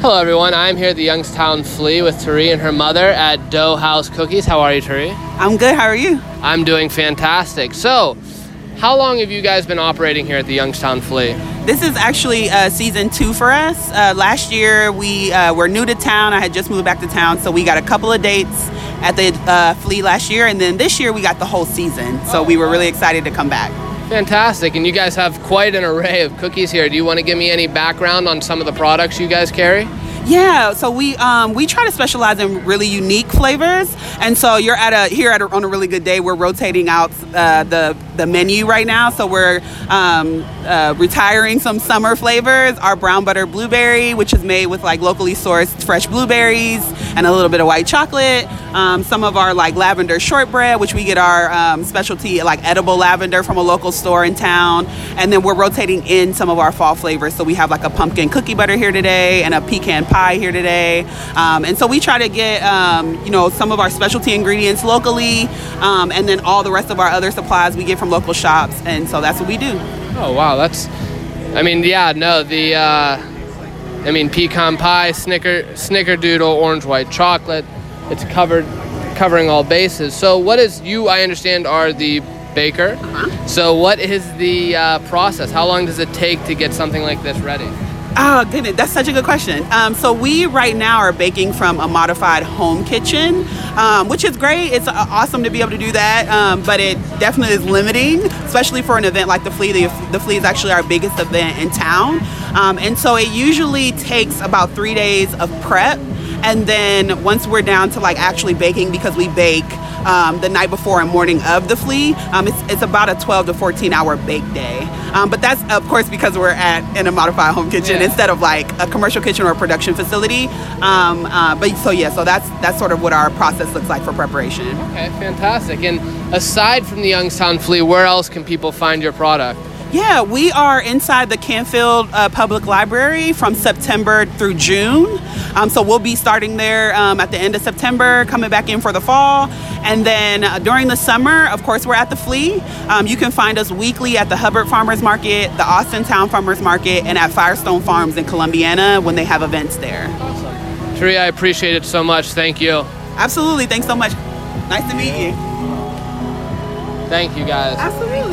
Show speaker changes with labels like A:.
A: Hello, everyone. I'm here at the Youngstown Flea with Tari and her mother at Dough House Cookies. How are you, Tari?
B: I'm good. How are you?
A: I'm doing fantastic. So, how long have you guys been operating here at the Youngstown Flea?
B: This is actually uh, season two for us. Uh, last year we uh, were new to town. I had just moved back to town, so we got a couple of dates at the uh, Flea last year, and then this year we got the whole season. So we were really excited to come back.
A: Fantastic. And you guys have quite an array of cookies here. Do you want to give me any background on some of the products you guys carry?
B: Yeah, so we um, we try to specialize in really unique flavors, and so you're at a here at a, on a really good day. We're rotating out uh, the the menu right now, so we're um, uh, retiring some summer flavors. Our brown butter blueberry, which is made with like locally sourced fresh blueberries and a little bit of white chocolate. Um, some of our like lavender shortbread, which we get our um, specialty like edible lavender from a local store in town, and then we're rotating in some of our fall flavors. So we have like a pumpkin cookie butter here today and a pecan pie here today, um, and so we try to get um, you know some of our specialty ingredients locally, um, and then all the rest of our other supplies we get from local shops, and so that's what we do.
A: Oh, wow. That's, I mean, yeah, no, the, uh, I mean, pecan pie, snicker, snickerdoodle, orange white chocolate. It's covered, covering all bases. So, what is you? I understand are the baker. So, what is the uh, process? How long does it take to get something like this ready?
B: Oh goodness, that's such a good question. Um, so we right now are baking from a modified home kitchen, um, which is great. It's uh, awesome to be able to do that, um, but it definitely is limiting, especially for an event like the Flea. The, the Flea is actually our biggest event in town, um, and so it usually takes about three days of prep, and then once we're down to like actually baking, because we bake um, the night before and morning of the flea. Um, it's, it's about a 12 to 14 hour bake day. Um, but that's, of course, because we're at in a modified home kitchen
A: Yeah.
B: instead of like a commercial kitchen or a production facility. Um, uh, but so, yeah, so that's, that's sort of what our process looks like for preparation.
A: Okay, fantastic. And aside from the Youngstown Flea, where else can people find your product?
B: Yeah, we are inside the Canfield uh, Public Library from September through June. Um, so we'll be starting there um, at the end of September, coming back in for the fall. And then uh, during the summer, of course, we're at the Flea. Um, you can find us weekly at the Hubbard Farmers Market, the Austintown Farmers Market, and at Firestone Farms in Columbiana when they have events there.
A: Tari, I appreciate it so much. Thank you.
B: Absolutely. Thanks so much. Nice to meet you.
A: Thank you, guys.
B: Absolutely.